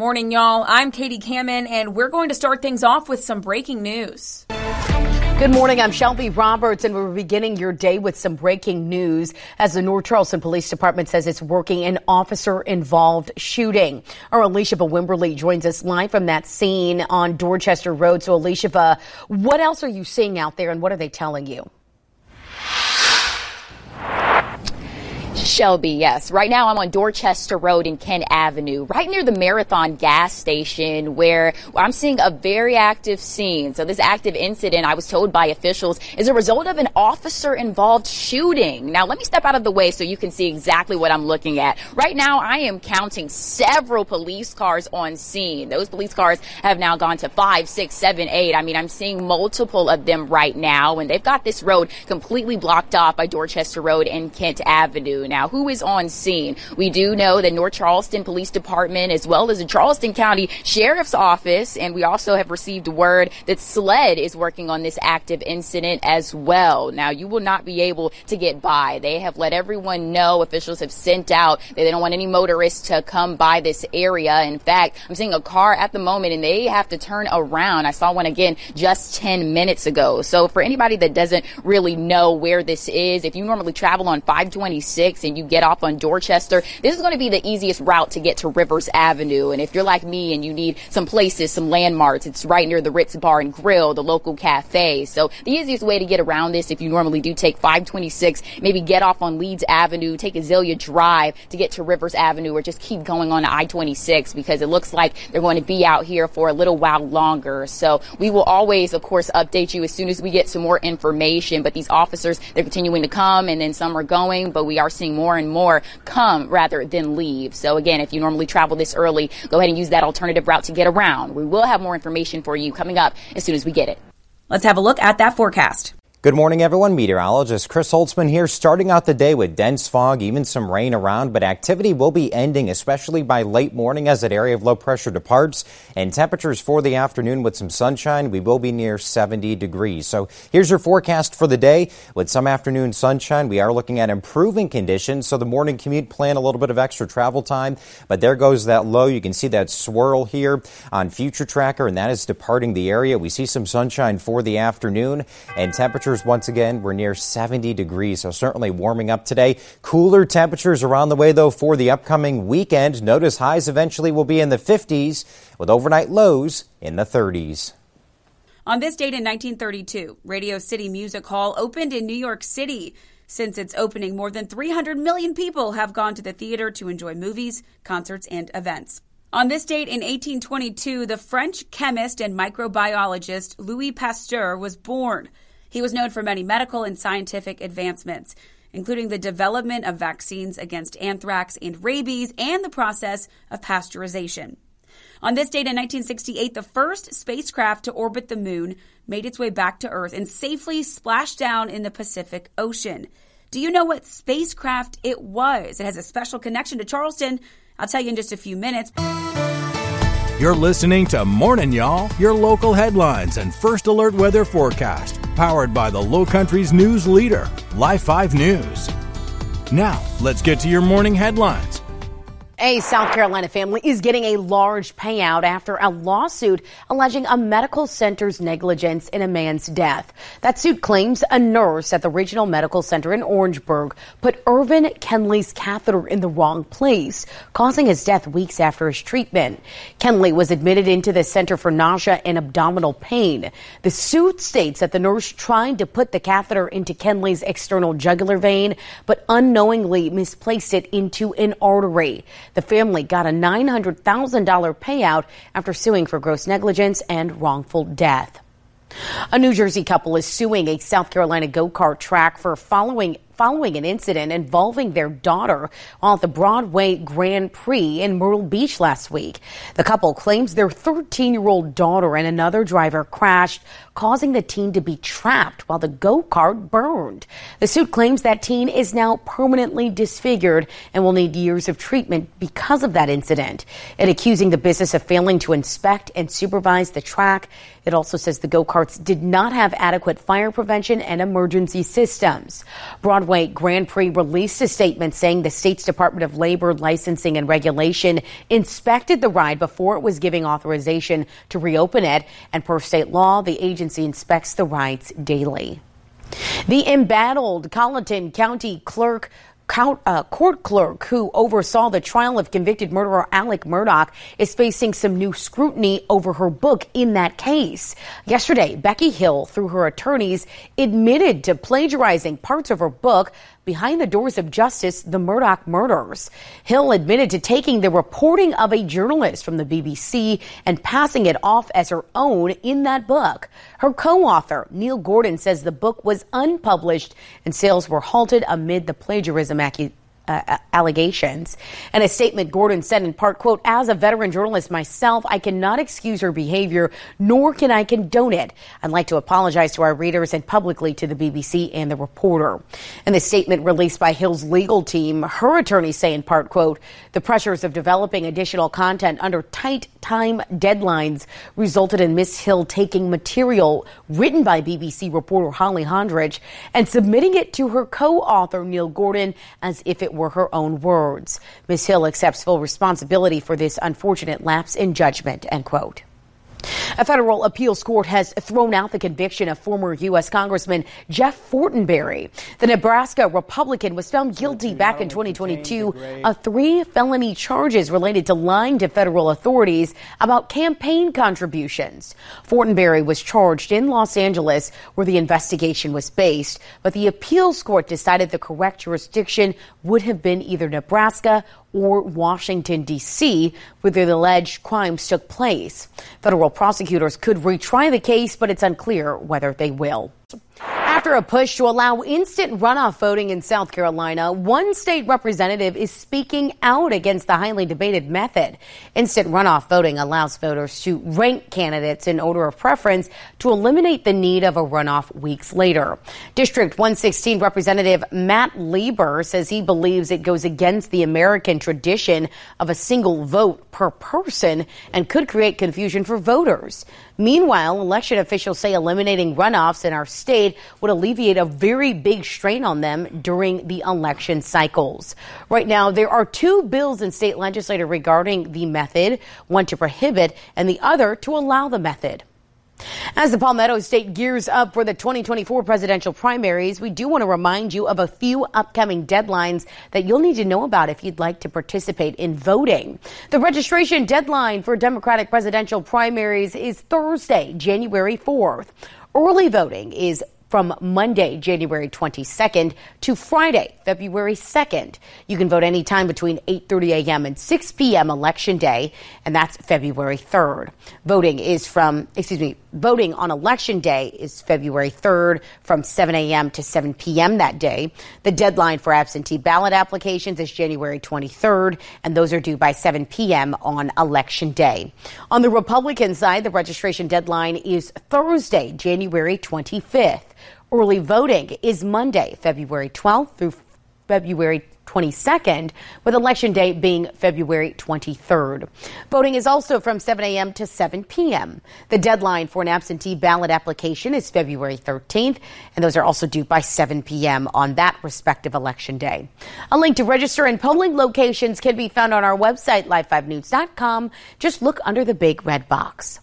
Morning, y'all. I'm Katie Kamen, and we're going to start things off with some breaking news. Good morning. I'm Shelby Roberts, and we're beginning your day with some breaking news as the North Charleston Police Department says it's working an officer involved shooting. Our Alicia Wimberly joins us live from that scene on Dorchester Road. So, Alicia, what else are you seeing out there, and what are they telling you? Shelby, yes. Right now I'm on Dorchester Road in Kent Avenue, right near the Marathon gas station where I'm seeing a very active scene. So this active incident, I was told by officials, is a result of an officer involved shooting. Now let me step out of the way so you can see exactly what I'm looking at. Right now I am counting several police cars on scene. Those police cars have now gone to five, six, seven, eight. I mean, I'm seeing multiple of them right now and they've got this road completely blocked off by Dorchester Road and Kent Avenue now. Who is on scene? We do know that North Charleston Police Department, as well as the Charleston County Sheriff's Office, and we also have received word that SLED is working on this active incident as well. Now, you will not be able to get by. They have let everyone know, officials have sent out that they don't want any motorists to come by this area. In fact, I'm seeing a car at the moment and they have to turn around. I saw one again just 10 minutes ago. So for anybody that doesn't really know where this is, if you normally travel on 526, and you get off on Dorchester, this is going to be the easiest route to get to Rivers Avenue. And if you're like me and you need some places, some landmarks, it's right near the Ritz Bar and Grill, the local cafe. So the easiest way to get around this, if you normally do take 526, maybe get off on Leeds Avenue, take Azalea Drive to get to Rivers Avenue, or just keep going on I-26 because it looks like they're going to be out here for a little while longer. So we will always, of course, update you as soon as we get some more information. But these officers, they're continuing to come, and then some are going, but we are seeing more and more come rather than leave. So again, if you normally travel this early, go ahead and use that alternative route to get around. We will have more information for you coming up as soon as we get it. Let's have a look at that forecast. Good morning, everyone. Meteorologist Chris Holtzman here, starting out the day with dense fog, even some rain around, but activity will be ending, especially by late morning as that area of low pressure departs. And temperatures for the afternoon with some sunshine, we will be near 70 degrees. So here's your forecast for the day. With some afternoon sunshine, we are looking at improving conditions. So the morning commute plan a little bit of extra travel time, but there goes that low. You can see that swirl here on Future Tracker, and that is departing the area. We see some sunshine for the afternoon and temperatures temperatures once again we were near 70 degrees, so certainly warming up today. Cooler temperatures around the way, though, for the upcoming weekend. Notice highs eventually will be in the 50s with overnight lows in the 30s. On this date in 1932, Radio City Music Hall opened in New York City. Since its opening, more than 300 million people have gone to the theater to enjoy movies, concerts, and events. On this date in 1822, the French chemist and microbiologist Louis Pasteur was born. He was known for many medical and scientific advancements, including the development of vaccines against anthrax and rabies and the process of pasteurization. On this date in 1968, the first spacecraft to orbit the moon made its way back to Earth and safely splashed down in the Pacific Ocean. Do you know what spacecraft it was? It has a special connection to Charleston. I'll tell you in just a few minutes. You're listening to Morning Y'all, your local headlines and first alert weather forecast, powered by the Low Country's news leader, Live 5 News. Now, let's get to your morning headlines. A South Carolina family is getting a large payout after a lawsuit alleging a medical center's negligence in a man's death. That suit claims a nurse at the Regional Medical Center in Orangeburg put Irvin Kenley's catheter in the wrong place, causing his death weeks after his treatment. Kenley was admitted into the center for nausea and abdominal pain. The suit states that the nurse tried to put the catheter into Kenley's external jugular vein, but unknowingly misplaced it into an artery. The family got a $900,000 payout after suing for gross negligence and wrongful death. A New Jersey couple is suing a South Carolina go-kart track for following following an incident involving their daughter at the Broadway Grand Prix in Myrtle Beach last week. The couple claims their 13 year old daughter and another driver crashed, causing the teen to be trapped while the go kart burned. The suit claims that teen is now permanently disfigured and will need years of treatment because of that incident. It accusing the business of failing to inspect and supervise the track. It also says the go karts did not have adequate fire prevention and emergency systems. Broadway Grand Prix released a statement saying the state's Department of Labor Licensing and Regulation inspected the ride before it was giving authorization to reopen it. And per state law, the agency inspects the rides daily. The embattled Colleton County Clerk uh, court clerk who oversaw the trial of convicted murderer Alex Murdaugh is facing some new scrutiny over her book in that case. Yesterday, Becky Hill, through her attorneys, admitted to plagiarizing parts of her book Behind the Doors of Justice, The Murdaugh Murders. Hill admitted to taking the reporting of a journalist from the BBC and passing it off as her own in that book. Her co-author, Neil Gordon, says the book was unpublished and sales were halted amid the plagiarism accusation uh, allegations. In a statement, Gordon said in part, quote, as a veteran journalist myself, I cannot excuse her behavior, nor can I condone it. I'd like to apologize to our readers and publicly to the BBC and the reporter. In the statement released by Hill's legal team, her attorneys say in part, quote, the pressures of developing additional content under tight time deadlines resulted in Miss Hill taking material written by BBC reporter Holly Honderich and submitting it to her co-author Neil Gordon as if it were her own words. Ms. Hill accepts full responsibility for this unfortunate lapse in judgment, end quote. A federal appeals court has thrown out the conviction of former U.S. Congressman Jeff Fortenberry. The Nebraska Republican was found guilty back in 2022 of three felony charges related to lying to federal authorities about campaign contributions. Fortenberry was charged in Los Angeles, where the investigation was based, but the appeals court decided the correct jurisdiction would have been either Nebraska or Washington, D.C., where the alleged crimes took place. Federal prosecutors could retry the case, but it's unclear whether they will. After a push to allow instant runoff voting in South Carolina, one state representative is speaking out against the highly debated method. Instant runoff voting allows voters to rank candidates in order of preference to eliminate the need of a runoff weeks later. District 116 Representative Matt Leber says he believes it goes against the American tradition of a single vote per person and could create confusion for voters. Meanwhile, election officials say eliminating runoffs in our state would alleviate a very big strain on them during the election cycles. Right now, there are two bills in state legislature regarding the method, one to prohibit and the other to allow the method. As the Palmetto State gears up for the 2024 presidential primaries, we do want to remind you of a few upcoming deadlines that you'll need to know about if you'd like to participate in voting. The registration deadline for Democratic presidential primaries is Thursday, January 4th. Early voting is from Monday, January 22nd to Friday, February 2nd. You can vote anytime between 8:30 a.m. and 6 p.m. election day, and that's February 3rd. Voting is from, excuse me, voting on election day is February 3rd from 7 a.m. to 7 p.m. that day. The deadline for absentee ballot applications is January 23rd, and those are due by 7 p.m. on election day. On the Republican side, the registration deadline is Thursday, January 25th. Early voting is Monday, February 12th through February 22nd, with election day being February 23rd. Voting is also from 7 a.m. to 7 p.m. The deadline for an absentee ballot application is February 13th, and those are also due by 7 p.m. on that respective election day. A link to register and polling locations can be found on our website, live5news.com. Just look under the big red box.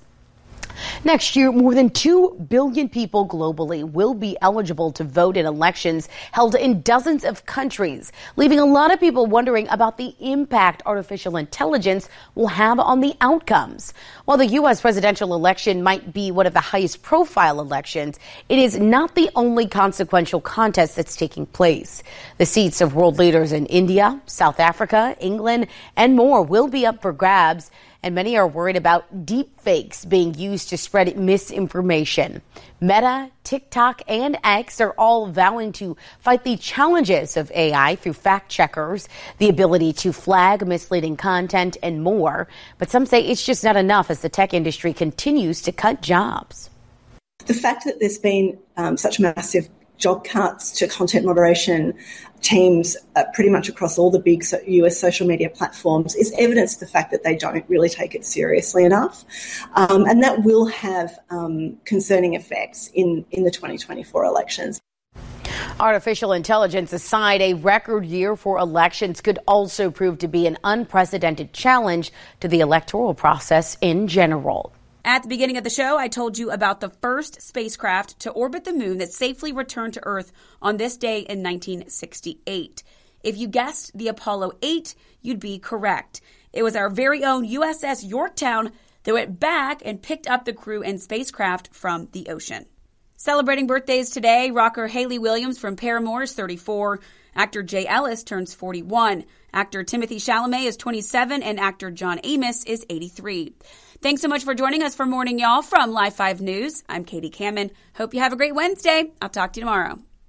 Next year, more than 2 billion people globally will be eligible to vote in elections held in dozens of countries, leaving a lot of people wondering about the impact artificial intelligence will have on the outcomes. While the U.S. presidential election might be one of the highest profile elections, it is not the only consequential contest that's taking place. The seats of world leaders in India, South Africa, England, and more will be up for grabs and many are worried about deep fakes being used to spread misinformation. Meta, TikTok, and X are all vowing to fight the challenges of AI through fact checkers, the ability to flag misleading content, and more. But some say it's just not enough as the tech industry continues to cut jobs. The fact that there's been um, such massive job cuts to content moderation teams uh, pretty much across all the big US social media platforms is evidence of the fact that they don't really take it seriously enough. Um, and that will have um, concerning effects in, in the 2024 elections. Artificial intelligence aside, a record year for elections could also prove to be an unprecedented challenge to the electoral process in general. At the beginning of the show, I told you about the first spacecraft to orbit the moon that safely returned to Earth on this day in 1968. If you guessed the Apollo 8, you'd be correct. It was our very own USS Yorktown that went back and picked up the crew and spacecraft from the ocean. Celebrating birthdays today, rocker Hayley Williams from Paramore is 34. Actor Jay Ellis turns 41. Actor Timothy Chalamet is 27 and actor John Amos is 83. Thanks so much for joining us for Morning Y'all from Live 5 News. I'm Katie Kamen. Hope you have a great Wednesday. I'll talk to you tomorrow.